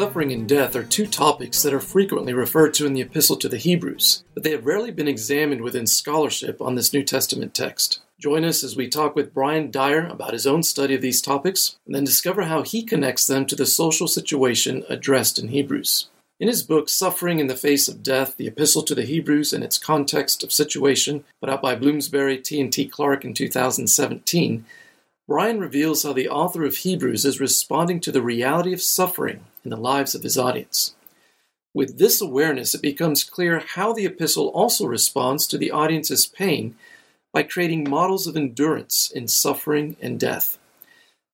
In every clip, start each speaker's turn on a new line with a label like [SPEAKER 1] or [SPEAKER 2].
[SPEAKER 1] Suffering and death are two topics that are frequently referred to in the Epistle to the Hebrews, but they have rarely been examined within scholarship on this New Testament text. Join us as we talk with Brian Dyer about his own study of these topics, and then discover how he connects them to the social situation addressed in Hebrews. In his book, Suffering in the Face of Death, the Epistle to the Hebrews and its Context of Situation, put out by Bloomsbury, T&T Clark in 2017, Brian reveals how the author of Hebrews is responding to the reality of suffering in the lives of his audience. With this awareness, it becomes clear how the epistle also responds to the audience's pain by creating models of endurance in suffering and death.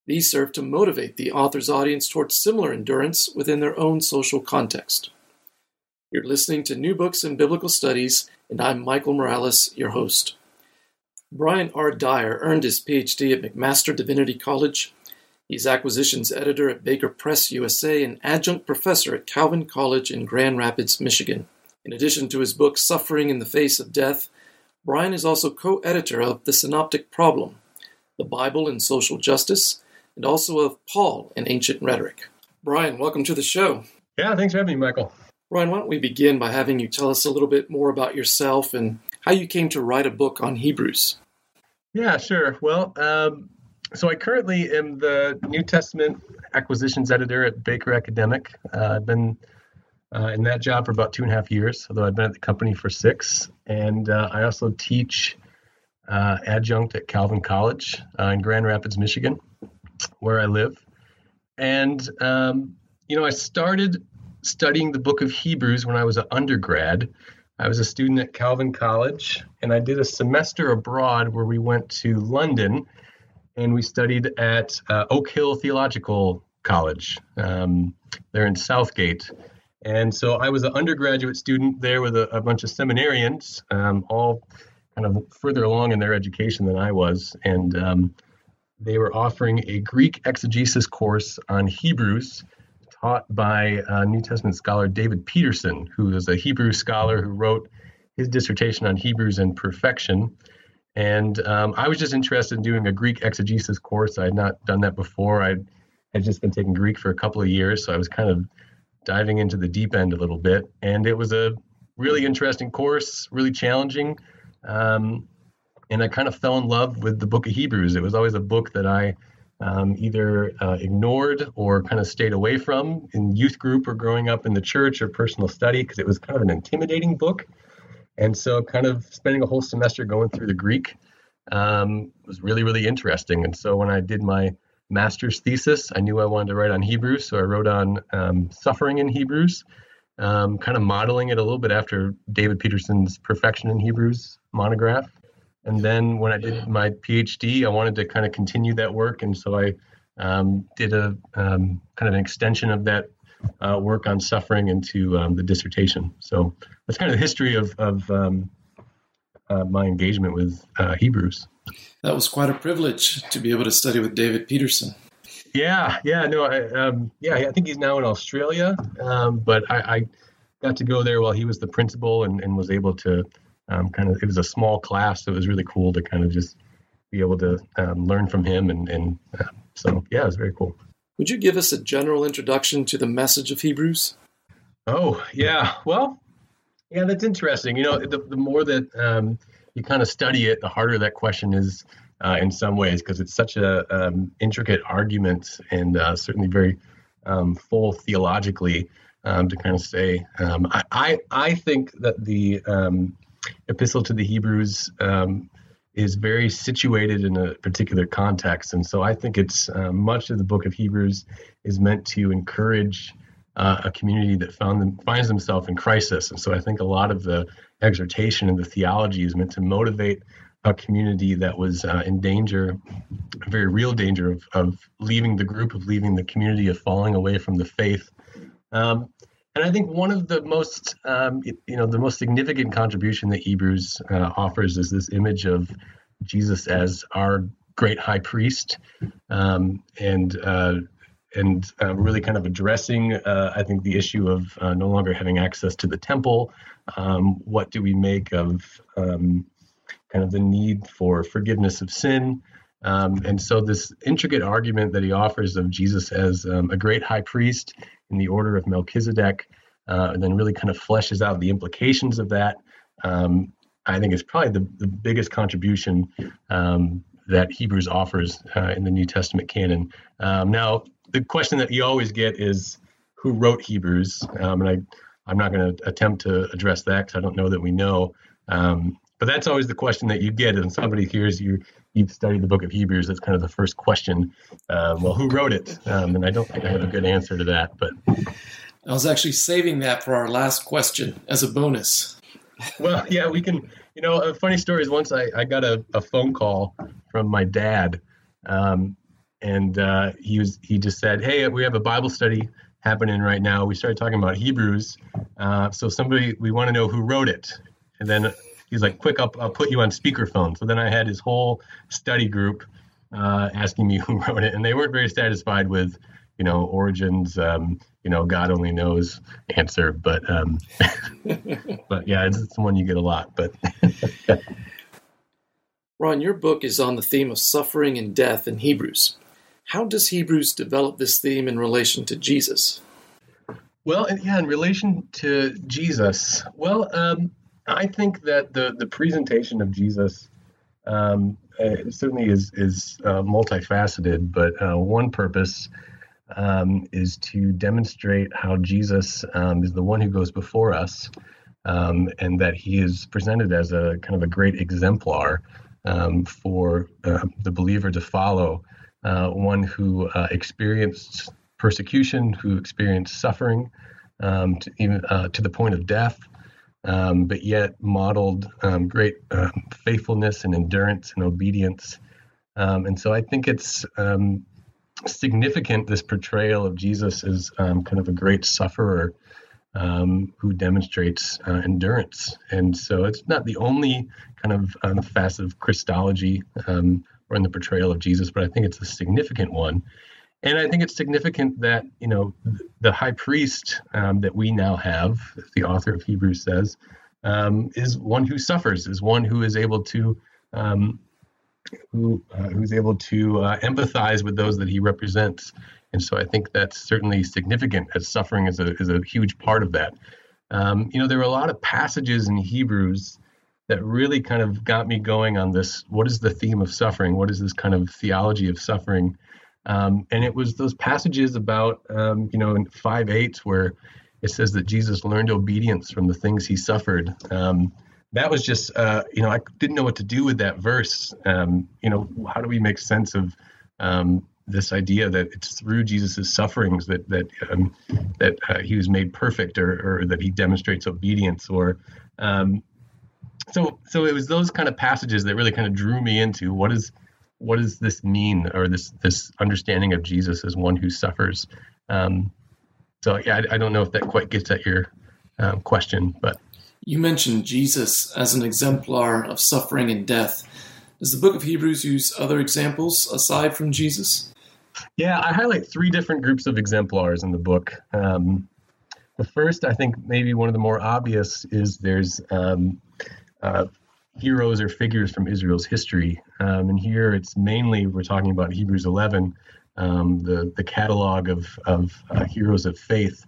[SPEAKER 1] These serve to motivate the author's audience towards similar endurance within their own social context. You're listening to New Books in Biblical Studies, and I'm Michael Morales, your host. Brian R. Dyer earned his PhD at McMaster Divinity College. He's acquisitions editor at Baker Press USA and adjunct professor at Calvin College in Grand Rapids, Michigan. In addition to his book Suffering in the Face of Death, Brian is also co editor of The Synoptic Problem, The Bible and Social Justice, and also of Paul and Ancient Rhetoric. Brian, welcome to the show.
[SPEAKER 2] Yeah, thanks for having me, Michael.
[SPEAKER 1] Brian, why don't we begin by having you tell us a little bit more about yourself and how you came to write a book on Hebrews.
[SPEAKER 2] Yeah, sure. Well, um, so I currently am the New Testament acquisitions editor at Baker Academic. Uh, I've been uh, in that job for about two and a half years, although I've been at the company for six. And uh, I also teach uh, adjunct at Calvin College uh, in Grand Rapids, Michigan, where I live. And, um, you know, I started studying the book of Hebrews when I was an undergrad. I was a student at Calvin College, and I did a semester abroad where we went to London and we studied at uh, Oak Hill Theological College. Um, there in Southgate. And so I was an undergraduate student there with a, a bunch of seminarians, um, all kind of further along in their education than I was. And um, they were offering a Greek exegesis course on Hebrews taught by uh, New Testament scholar David Peterson, who is a Hebrew scholar who wrote his dissertation on Hebrews and perfection. And um, I was just interested in doing a Greek exegesis course. I had not done that before. I had just been taking Greek for a couple of years, so I was kind of diving into the deep end a little bit. And it was a really interesting course, really challenging. Um, and I kind of fell in love with the book of Hebrews. It was always a book that I um, either uh, ignored or kind of stayed away from in youth group or growing up in the church or personal study because it was kind of an intimidating book. And so, kind of spending a whole semester going through the Greek um, was really, really interesting. And so, when I did my master's thesis, I knew I wanted to write on Hebrews. So, I wrote on um, suffering in Hebrews, um, kind of modeling it a little bit after David Peterson's Perfection in Hebrews monograph. And then when I did my PhD, I wanted to kind of continue that work, and so I um, did a um, kind of an extension of that uh, work on suffering into um, the dissertation. So that's kind of the history of, of um, uh, my engagement with uh, Hebrews.
[SPEAKER 1] That was quite a privilege to be able to study with David Peterson.
[SPEAKER 2] Yeah, yeah, no, I, um, yeah, I think he's now in Australia, um, but I, I, got to go there while he was the principal and, and was able to um, kind of it was a small class, so it was really cool to kind of just be able to um, learn from him, and and uh, so yeah, it was very cool.
[SPEAKER 1] Would you give us a general introduction to the message of Hebrews?
[SPEAKER 2] Oh yeah, well, yeah, that's interesting. You know, the, the more that um, you kind of study it, the harder that question is uh, in some ways because it's such a um, intricate argument and uh, certainly very um, full theologically um, to kind of say. Um, I, I, I think that the um, epistle to the Hebrews um, is very situated in a particular context. And so I think it's uh, much of the book of Hebrews is meant to encourage uh, a community that found them, finds themselves in crisis. And so I think a lot of the exhortation and the theology is meant to motivate a community that was uh, in danger, very real danger of, of leaving the group, of leaving the community, of falling away from the faith. Um, and I think one of the most, um, you know, the most significant contribution that Hebrews uh, offers is this image of Jesus as our great high priest, um, and uh, and uh, really kind of addressing, uh, I think, the issue of uh, no longer having access to the temple. Um, what do we make of um, kind of the need for forgiveness of sin? Um, and so, this intricate argument that he offers of Jesus as um, a great high priest in the order of Melchizedek, uh, and then really kind of fleshes out the implications of that. Um, I think is probably the, the biggest contribution um, that Hebrews offers uh, in the New Testament canon. Um, now, the question that you always get is who wrote Hebrews, um, and I, I'm not going to attempt to address that because I don't know that we know. Um, but that's always the question that you get, and somebody hears you you've studied the book of Hebrews. That's kind of the first question. Um, well, who wrote it? Um, and I don't think I have a good answer to that. But
[SPEAKER 1] I was actually saving that for our last question as a bonus.
[SPEAKER 2] Well, yeah, we can. You know, a funny story is once I, I got a, a phone call from my dad, um, and uh, he was he just said, "Hey, we have a Bible study happening right now. We started talking about Hebrews, uh, so somebody we want to know who wrote it." And then he's like, "Quick, I'll, I'll put you on speakerphone." So then I had his whole study group uh, asking me who wrote it, and they weren't very satisfied with, you know, Origen's, um, you know, God only knows answer. But um, but yeah, it's, it's one you get a lot. But
[SPEAKER 1] Brian, your book is on the theme of suffering and death in Hebrews. How does Hebrews develop this theme in relation to Jesus?
[SPEAKER 2] Well, yeah, in relation to Jesus, well, um, I think that the the presentation of Jesus um, uh, certainly is is uh, multifaceted, but uh, one purpose um, is to demonstrate how Jesus um, is the one who goes before us, um, and that he is presented as a kind of a great exemplar um, for uh, the believer to follow, uh, one who uh, experienced persecution, who experienced suffering, um, to even to the point of death um, but yet modeled um, great uh, faithfulness and endurance and obedience. Um, and so I think it's um, significant this portrayal of Jesus as kind of a great sufferer who demonstrates uh, endurance. And so it's not the only kind of facet of Christology or in the portrayal of Jesus, but I think it's a significant one. And I think it's significant that, you know, the high priest um, that we now have, the author of Hebrews says, um, is one who suffers, is one who is able to, um, who uh, who's able to uh, empathize with those that he represents. And so I think that's certainly significant, as suffering is a is a huge part of that. Um, you know, there were a lot of passages in Hebrews that really kind of got me going on this. What is the theme of suffering? What is this kind of theology of suffering? Um, and it was those passages about, um, you know, in 5 8, where it says that Jesus learned obedience from the things he suffered. Um, that was just, uh, you know, I didn't know what to do with that verse. Um, you know, how do we make sense of um, this idea that it's through Jesus' sufferings that that um, that uh, he was made perfect, or, or that he demonstrates obedience, or so so it was those kind of passages that really kind of drew me into what is what does this mean, or this this understanding of Jesus as one who suffers? Um, so yeah, I, I, don't know if that quite gets at your um, question, but
[SPEAKER 1] you mentioned Jesus as an exemplar of suffering and death. Does the book of Hebrews use other examples aside from Jesus?
[SPEAKER 2] Yeah, I highlight three different groups of exemplars in the book. Um, the first, I think, maybe one of the more obvious is there's um, uh, heroes or figures from Israel's history. Um, and here it's mainly we're talking about Hebrews 11, um, the the catalog of of uh, heroes of faith.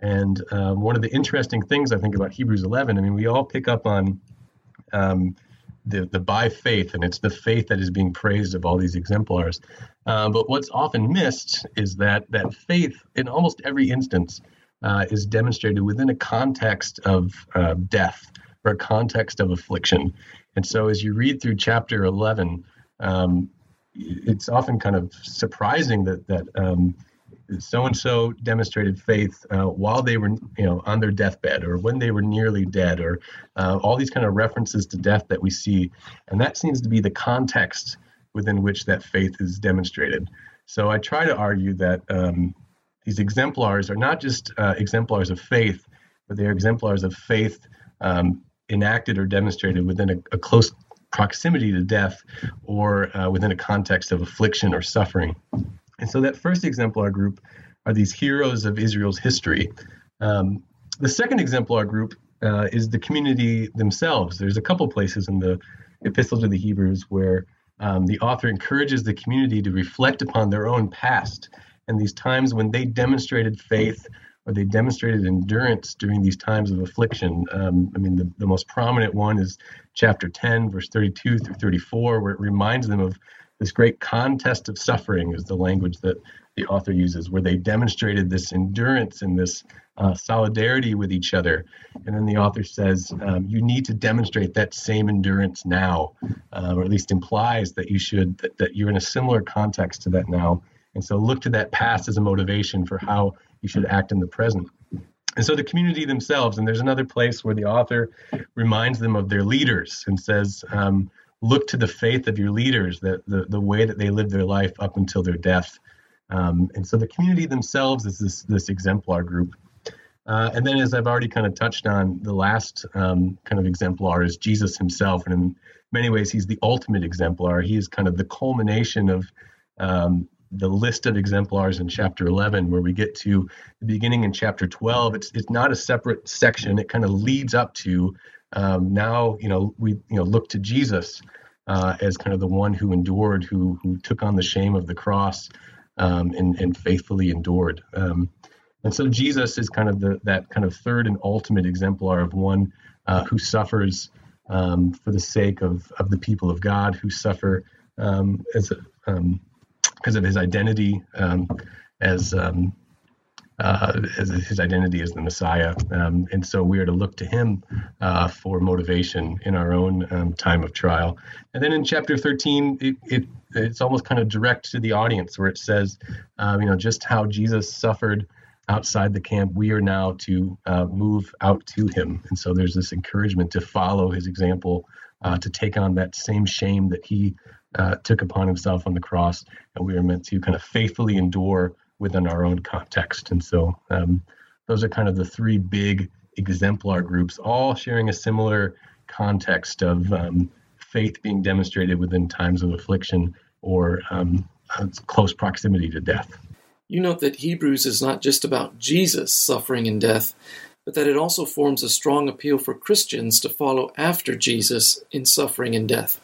[SPEAKER 2] And um, one of the interesting things I think about Hebrews 11, I mean, we all pick up on um, the the by faith, and it's the faith that is being praised of all these exemplars. Uh, but what's often missed is that that faith, in almost every instance, uh, is demonstrated within a context of uh, death or a context of affliction. And so as you read through chapter 11, um, it's often kind of surprising that that um, so and so demonstrated faith uh, while they were, you know, on their deathbed or when they were nearly dead, or uh, all these kind of references to death that we see, and that seems to be the context within which that faith is demonstrated. So I try to argue that um, these exemplars are not just uh, exemplars of faith, but they are exemplars of faith um, enacted or demonstrated within a, a, close proximity to death or uh, within a context of affliction or suffering. And so that first exemplar group are these heroes of Israel's history. Um, the second exemplar group uh, is the community themselves. There's a couple places in the Epistle to the Hebrews where um, the author encourages the community to reflect upon their own past and these times when they demonstrated faith or they demonstrated endurance during these times of affliction. Um, I mean, the, the most prominent one is chapter 10, verse 32 through 34, where it reminds them of this great contest of suffering is the language that the author uses, where they demonstrated this endurance and this uh, solidarity with each other. And then the author says, um, you need to demonstrate that same endurance now, uh, or at least implies that you should, that, that you're in a similar context to that now. And so look to that past as a motivation for how you should act in the present. And so the community themselves, and there's another place where the author reminds them of their leaders and says, um, look to the faith of your leaders, that the, the way that they lived their life up until their death. Um, and so the community themselves is this, this exemplar group. Uh, and then, as I've already kind of touched on, the last um, kind of exemplar is Jesus himself. And in many ways, he's the ultimate exemplar. He is kind of the culmination of um, the list of exemplars in chapter 11, where we get to the beginning in chapter 12. It's, it's not a separate section, it kind of leads up to um, now, you know, we you know look to Jesus uh, as kind of the one who endured, who who took on the shame of the cross, um, and and faithfully endured. Um, and so Jesus is kind of the that kind of third and ultimate exemplar of one uh, who suffers um, for the sake of of the people of God, who suffer um, as because um, of his identity as uh, as his identity as the Messiah. Um, and so we are to look to him uh, for motivation in our own um, time of trial. And then in chapter 13, it, it, it's almost kind of direct to the audience where it says, um, you know, just how Jesus suffered outside the camp, we are now to uh, move out to him. And so there's this encouragement to follow his example, uh, to take on that same shame that he uh, took upon himself on the cross. And we are meant to kind of faithfully endure within our own context. And so um, those are kind of the three big exemplar groups, all sharing a similar context of um, faith being demonstrated within times of affliction or um, close proximity to death.
[SPEAKER 1] You note that Hebrews is not just about Jesus suffering and death, but that it also forms a strong appeal for Christians to follow after Jesus in suffering and death.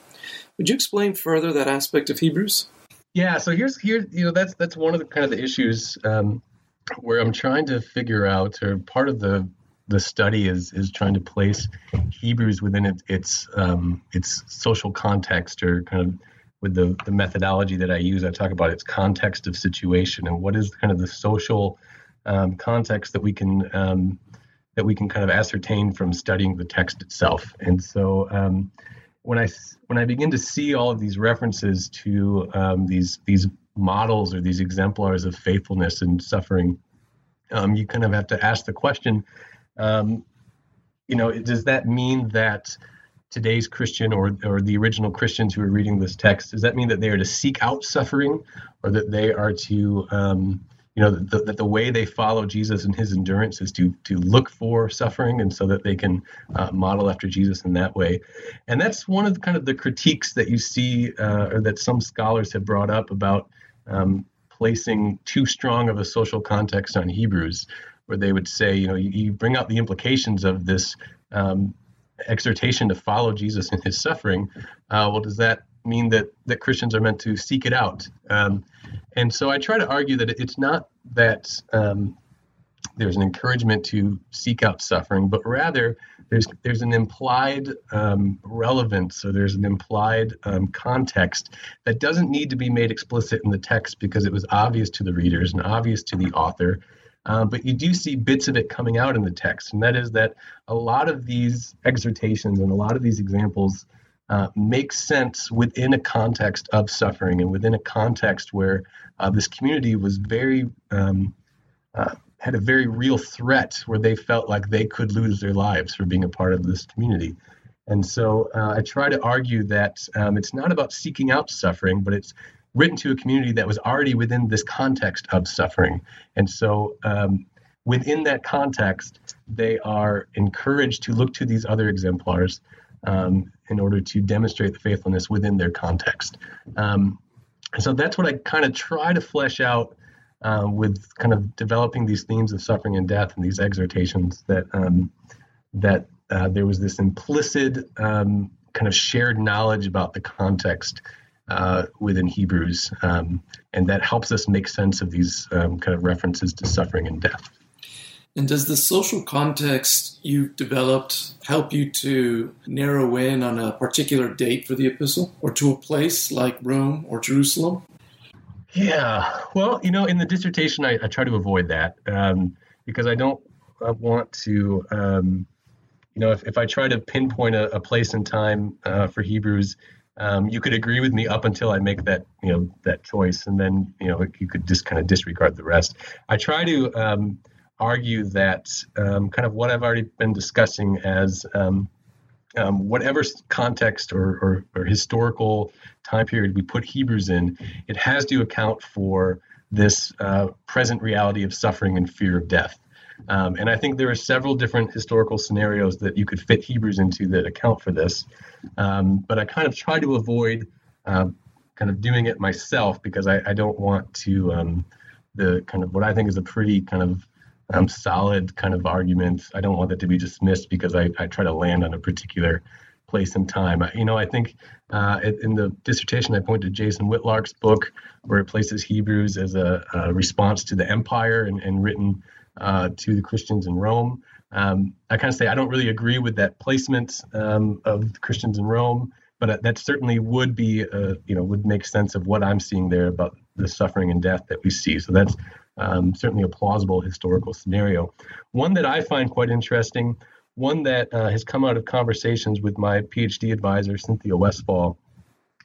[SPEAKER 1] Would you explain further that aspect of Hebrews?
[SPEAKER 2] Yeah, so here's here you know that's that's one of the kind of the issues um, where I'm trying to figure out, or part of the the study is is trying to place Hebrews within it, its um, its social context, or kind of with the the methodology that I use. I talk about its context of situation and what is kind of the social um, context that we can um, that we can kind of ascertain from studying the text itself. And so um, when I when I begin to see all of these references to um, these these models or these exemplars of faithfulness and suffering, um, you kind of have to ask the question, um, you know, does that mean that today's Christian or or the original Christians who are reading this text, does that mean that they are to seek out suffering, or that they are to um, you know that the, the, way they follow jesus and his endurance is to to look for suffering and so that they can uh, model after jesus in that way. And that's one of the kind of the critiques that you see uh, or that some scholars have brought up about um, placing too strong of a social context on hebrews where they would say you know you, you bring out the implications of this um, exhortation to follow jesus in his suffering. Uh, well does that mean that that christians are meant to seek it out um, and so I try to argue that it's not that um, there's an encouragement to seek out suffering, but rather there's there's an implied um, relevance or there's an implied um, context that doesn't need to be made explicit in the text because it was obvious to the readers and obvious to the author. Um, but you do see bits of it coming out in the text, and that is that a lot of these exhortations and a lot of these examples uh, makes sense within a context of suffering and within a context where uh, this community was very um, uh, had a very real threat where they felt like they could lose their lives for being a part of this community. And so uh, I try to argue that um, it's not about seeking out suffering, but it's written to a community that was already within this context of suffering. And so um, within that context, they are encouraged to look to these other exemplars um, in order to demonstrate the faithfulness within their context. Um, and so that's what I kind of try to flesh out uh, with kind of developing these themes of suffering and death and these exhortations that um, that uh, there was this implicit um, kind of shared knowledge about the context uh, within Hebrews, um, and that helps us make sense of these um, kind of references to suffering and death.
[SPEAKER 1] And does the social context you've developed help you to narrow in on a particular date for the epistle or to a place like Rome or Jerusalem?
[SPEAKER 2] Yeah, well, you know, in the dissertation, I, I try to avoid that um, because I don't I want to, um, you know, if, if I try to pinpoint a, a place and time uh, for Hebrews, um, you could agree with me up until I make that, you know, that choice, and then you know you could just kind of disregard the rest. I try to um, argue that um, kind of what I've already been discussing as um, um, whatever context or, or, or, historical time period we put Hebrews in, it has to account for this uh, present reality of suffering and fear of death. Um, and I think there are several different historical scenarios that you could fit Hebrews into that account for this. Um, but I kind of try to avoid uh, kind of doing it myself because I, I don't want to the kind of what I think is a pretty kind of um, solid kind of arguments. I don't want that to be dismissed because I, I try to land on a particular place and time. You know, I think uh, in the dissertation I point to Jason Whitlark's book where it places Hebrews as a, a response to the empire and, and written uh, to the Christians in Rome. Um, I kind of say I don't really agree with that placement um, of Christians in Rome, but that certainly would be, uh, you know, would make sense of what I'm seeing there about the suffering and death that we see. So that's um, certainly a plausible historical scenario. One that I find quite interesting, one that uh, has come out of conversations with my PhD advisor, Cynthia Westfall,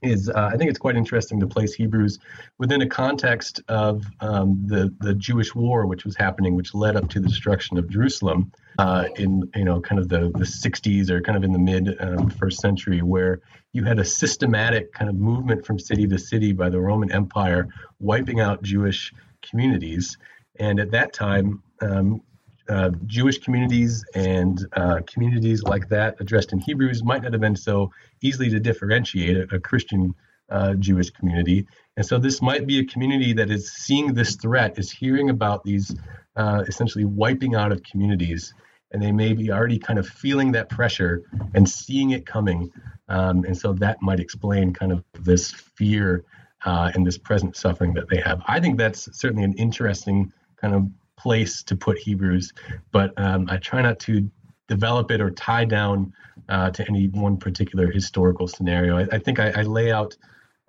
[SPEAKER 2] is uh, I think it's quite interesting to place Hebrews within a context of um, the the Jewish war which was happening, which led up to the destruction of Jerusalem uh, in you know kind of the the 60s or kind of in the mid um, first century, where you had a systematic kind of movement from city to city by the Roman Empire, wiping out Jewish communities. And at that time, um, uh, Jewish communities and uh, communities like that addressed in Hebrews might not have been so easily to differentiate a, a Christian uh, Jewish community. And so this might be a community that is seeing this threat, is hearing about these uh, essentially wiping out of communities. And they may be already kind of feeling that pressure and seeing it coming. Um, and so that might explain kind of this fear uh, and this present suffering that they have. I think that's certainly an interesting kind of place to put Hebrews, but um, I try not to develop it or tie down uh, to any one particular historical scenario. I, I think I, I, lay out.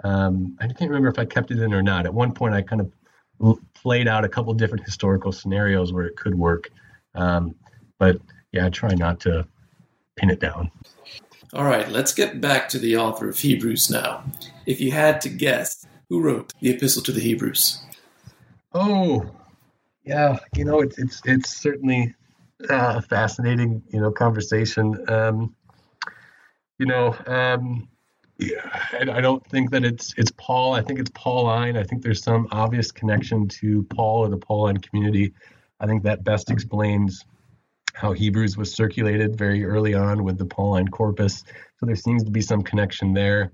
[SPEAKER 2] Um, I can't remember if I kept it in or not. At one point, I kind of played out a couple different historical scenarios where it could work, um, but yeah, I try not to pin it down.
[SPEAKER 1] All right, let's get back to the author of Hebrews now. If you had to guess, who wrote the Epistle to the Hebrews?
[SPEAKER 2] Oh, yeah, you know, it's it's it's certainly uh, a fascinating, you know, conversation. Um, you know, um, yeah, I don't think that it's it's Paul. I think it's Pauline. I think there's some obvious connection to Paul or the Pauline community. I think that best explains how Hebrews was circulated very early on with the Pauline corpus. So there seems to be some connection there.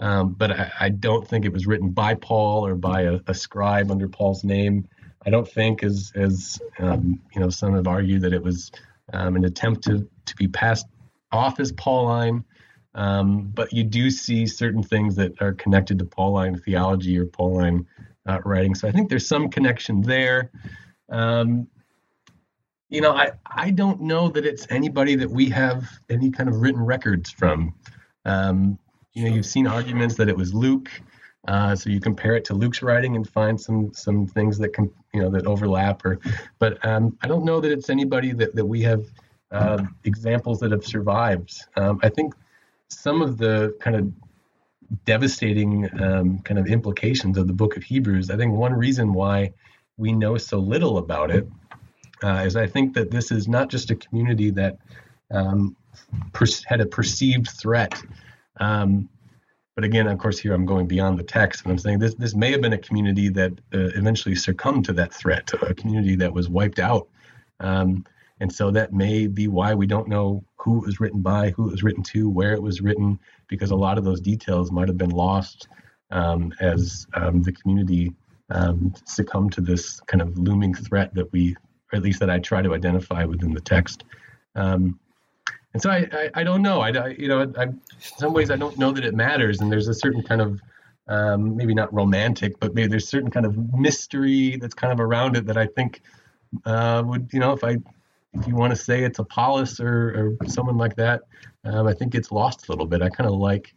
[SPEAKER 2] Um, but I, I, don't think it was written by Paul or by a, a scribe under Paul's name. I don't think, as as um, you know, some have argued that it was um, an attempt to to be passed off as Pauline. Um, but you do see certain things that are connected to Pauline theology or Pauline uh, writing. So I think there's some connection there. Um, you know, I, I don't know that it's anybody that we have any kind of written records from. Um, you know, you've seen arguments that it was Luke. Uh, so you compare it to Luke's writing and find some some things that can you know that overlap. Or, but um, I don't know that it's anybody that that we have uh, examples that have survived. Um, I think some of the kind of devastating um, kind of implications of the book of Hebrews. I think one reason why we know so little about it uh, is I think that this is not just a community that um, had a perceived threat. Um, but again, of course, here I'm going beyond the text, and I'm saying this this may have been a community that uh, eventually succumbed to that threat, a community that was wiped out. Um, and so that may be why we don't know who it was written by, who it was written to, where it was written, because a lot of those details might have been lost um, as um, the community um, succumbed to this kind of looming threat that we, or at least that I try to identify within the text. Um, and so I, I, I, don't know. I, I you know, I, in some ways I don't know that it matters. And there's a certain kind of um, maybe not romantic, but maybe there's certain kind of mystery that's kind of around it that I think uh, would, you know, if I if you want to say it's Apollos or, or someone like that, um, I think it's lost a little bit. I kind of like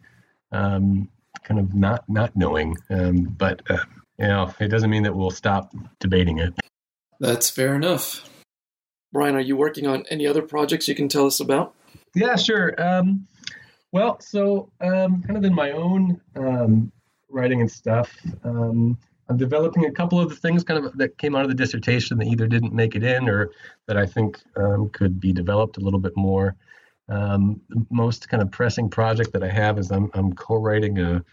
[SPEAKER 2] um, kind of not not knowing, um, but uh, you know, it doesn't mean that we'll stop debating it.
[SPEAKER 1] That's fair enough. Brian, are you working on any other projects you can tell us about?
[SPEAKER 2] Yeah, sure. Um, well, so um, kind of in my own um, writing and stuff, I'm developing a couple of the things kind of that came out of the dissertation that either didn't make it in or that I think um, could be developed a little bit more. Um, the most kind of pressing project that I have is I'm, I'm co-writing a,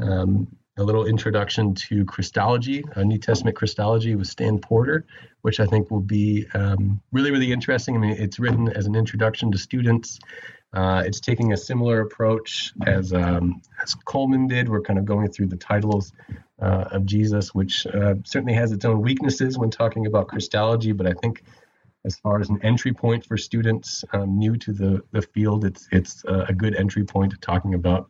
[SPEAKER 2] um, a little introduction to Christology, a New Testament Christology with Stan Porter, which I think will be um, really, really interesting. I mean, it's written as an introduction to students. Uh, it's taking a similar approach as um, as Cullmann did. We're kind of going through the titles uh, of Jesus, which uh, certainly has its own weaknesses when talking about Christology. But I think, as far as an entry point for students um, new to the the field, it's it's uh, a good entry point to talking about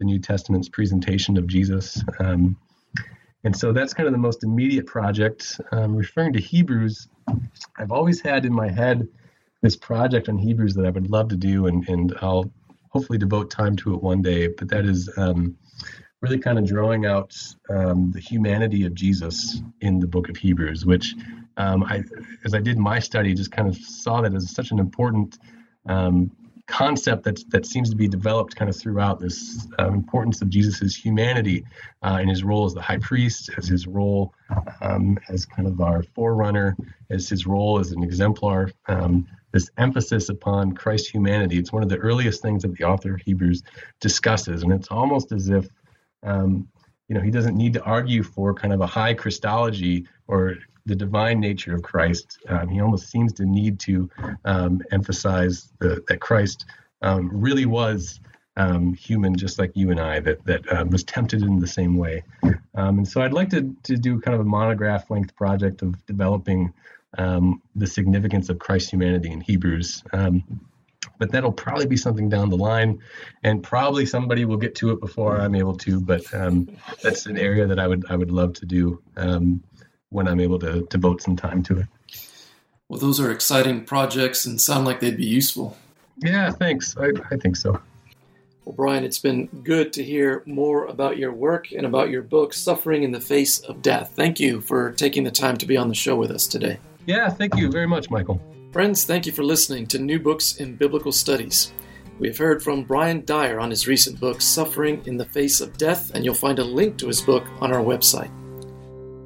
[SPEAKER 2] the New Testament's presentation of Jesus. Um, and so that's kind of the most immediate project. Um, referring to Hebrews, I've always had in my head this project on Hebrews that I would love to do, and and I'll hopefully devote time to it one day. But that is um, really kind of drawing out um, the humanity of Jesus in the Book of Hebrews, which um, I, as I did my study, just kind of saw that as such an important um, concept that that seems to be developed kind of throughout this uh, importance of Jesus's humanity uh, and his role as the high priest, as his role um, as kind of our forerunner, as his role as an exemplar. Um, this emphasis upon Christ's humanity. It's one of the earliest things that the author of Hebrews discusses, and it's almost as if um, you know he doesn't need to argue for kind of a high Christology or the divine nature of Christ. Um, he almost seems to need to um, emphasize the, that Christ um, really was um, human, just like you and I, that that uh, was tempted in the same way. Um, and so I'd like to to do kind of a monograph length project of developing um, the significance of Christ's humanity in Hebrews. Um, but that'll probably be something down the line, and probably somebody will get to it before I'm able to. But um, that's an area that I would I would love to do um, when I'm able to devote some time to it.
[SPEAKER 1] Well, those are exciting projects and sound like they'd be useful.
[SPEAKER 2] Yeah, thanks. I, I think so.
[SPEAKER 1] Well, Brian, it's been good to hear more about your work and about your book, Suffering in the Face of Death. Thank you for taking the time to be on the show with us today.
[SPEAKER 2] Yeah, thank you very much, Michael.
[SPEAKER 1] Friends, thank you for listening to New Books in Biblical Studies. We have heard from Brian Dyer on his recent book, Suffering in the Face of Death, and you'll find a link to his book on our website.